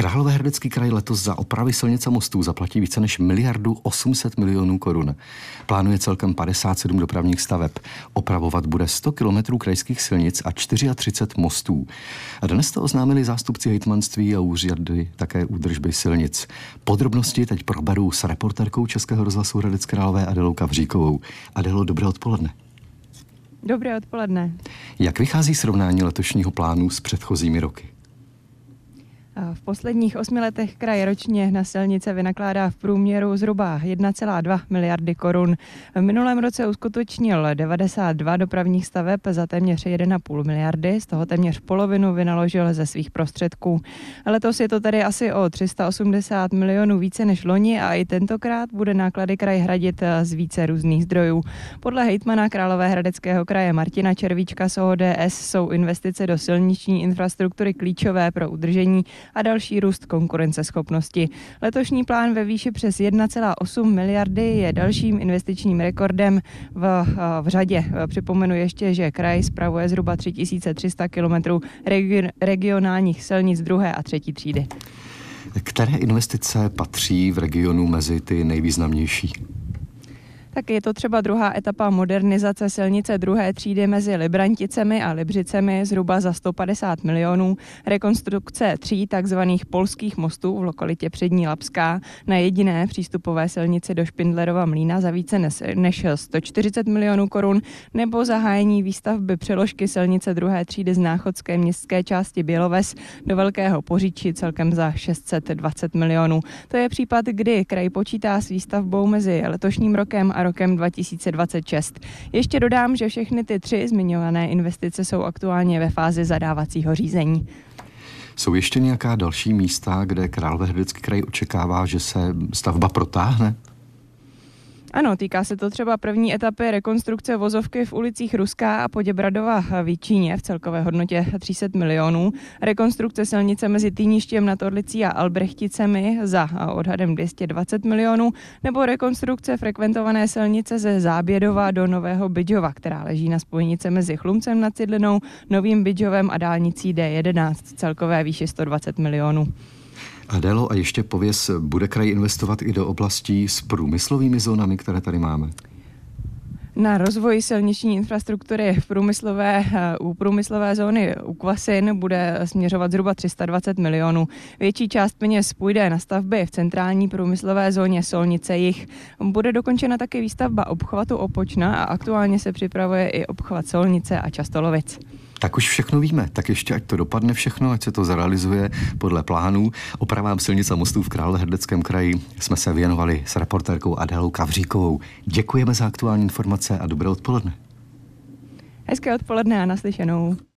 Královéhradecký kraj letos za opravy silnic a mostů zaplatí více než miliardu 800 milionů korun. Plánuje celkem 57 dopravních staveb. Opravovat bude 100 kilometrů krajských silnic a 34 mostů. A dnes to oznámili zástupci hejtmanství a úřady také údržby silnic. Podrobnosti teď proberu s reporterkou Českého rozhlasu Hradec Králové Adelou Kavříkovou. Adelo, dobré odpoledne. Dobré odpoledne. Jak vychází srovnání letošního plánu s předchozími roky? V posledních osmi letech kraj ročně na silnice vynakládá v průměru zhruba 1,2 miliardy korun. V minulém roce uskutečnil 92 dopravních staveb za téměř 1,5 miliardy, z toho téměř polovinu vynaložil ze svých prostředků. Letos je to tedy asi o 380 milionů více než loni a i tentokrát bude náklady kraj hradit z více různých zdrojů. Podle hejtmana Královéhradeckého kraje Martina Červíčka z ODS jsou investice do silniční infrastruktury klíčové pro udržení a další růst konkurenceschopnosti. Letošní plán ve výši přes 1,8 miliardy je dalším investičním rekordem v, v řadě. Připomenu ještě, že kraj spravuje zhruba 3300 kilometrů regionálních silnic druhé a třetí třídy. Které investice patří v regionu mezi ty nejvýznamnější? Tak je to třeba druhá etapa modernizace silnice druhé třídy mezi Libranticemi a Libřicemi zhruba za 150 milionů, rekonstrukce tří takzvaných polských mostů v lokalitě Přední Lapská na jediné přístupové silnici do Špindlerova mlína za více než 140 milionů korun, nebo zahájení výstavby přeložky silnice druhé třídy z náchodské městské části Běloves do Velkého Poříčí celkem za 620 milionů. To je případ, kdy kraj počítá s výstavbou mezi letošním rokem a rokem 2026. Ještě dodám, že všechny ty tři zmiňované investice jsou aktuálně ve fázi zadávacího řízení. Jsou ještě nějaká další místa, kde Královéhradecký kraj očekává, že se stavba protáhne? Ano, týká se to třeba první etapy rekonstrukce vozovky v ulicích Ruská a Poděbradova v Víčíně v celkové hodnotě 300 milionů, rekonstrukce silnice mezi Týništěm nad Orlicí a Albrechticemi za odhadem 220 milionů, nebo rekonstrukce frekventované silnice ze Zábědova do Nového Bydžova, která leží na spojnice mezi Chlumcem nad Cidlinou, Novým Bydžovem a dálnicí D11, celkové výši 120 milionů. Adelo, a ještě pověz, bude kraj investovat i do oblastí s průmyslovými zónami, které tady máme? Na rozvoj silniční infrastruktury v průmyslové, eh, u průmyslové zóny u Kvasin bude směřovat zhruba 320 milionů. Větší část peněz půjde na stavby v centrální průmyslové zóně Solnice jich. Bude dokončena také výstavba obchvatu Opočna a aktuálně se připravuje i obchvat Solnice a Častolovic. Tak už všechno víme, tak ještě ať to dopadne všechno, ať se to zrealizuje podle plánů. Opravám silnic a mostů v Královéhradeckém kraji jsme se věnovali s reportérkou Adélou Kavříkovou. Děkujeme za aktuální informace a dobré odpoledne. Hezké odpoledne a naslyšenou.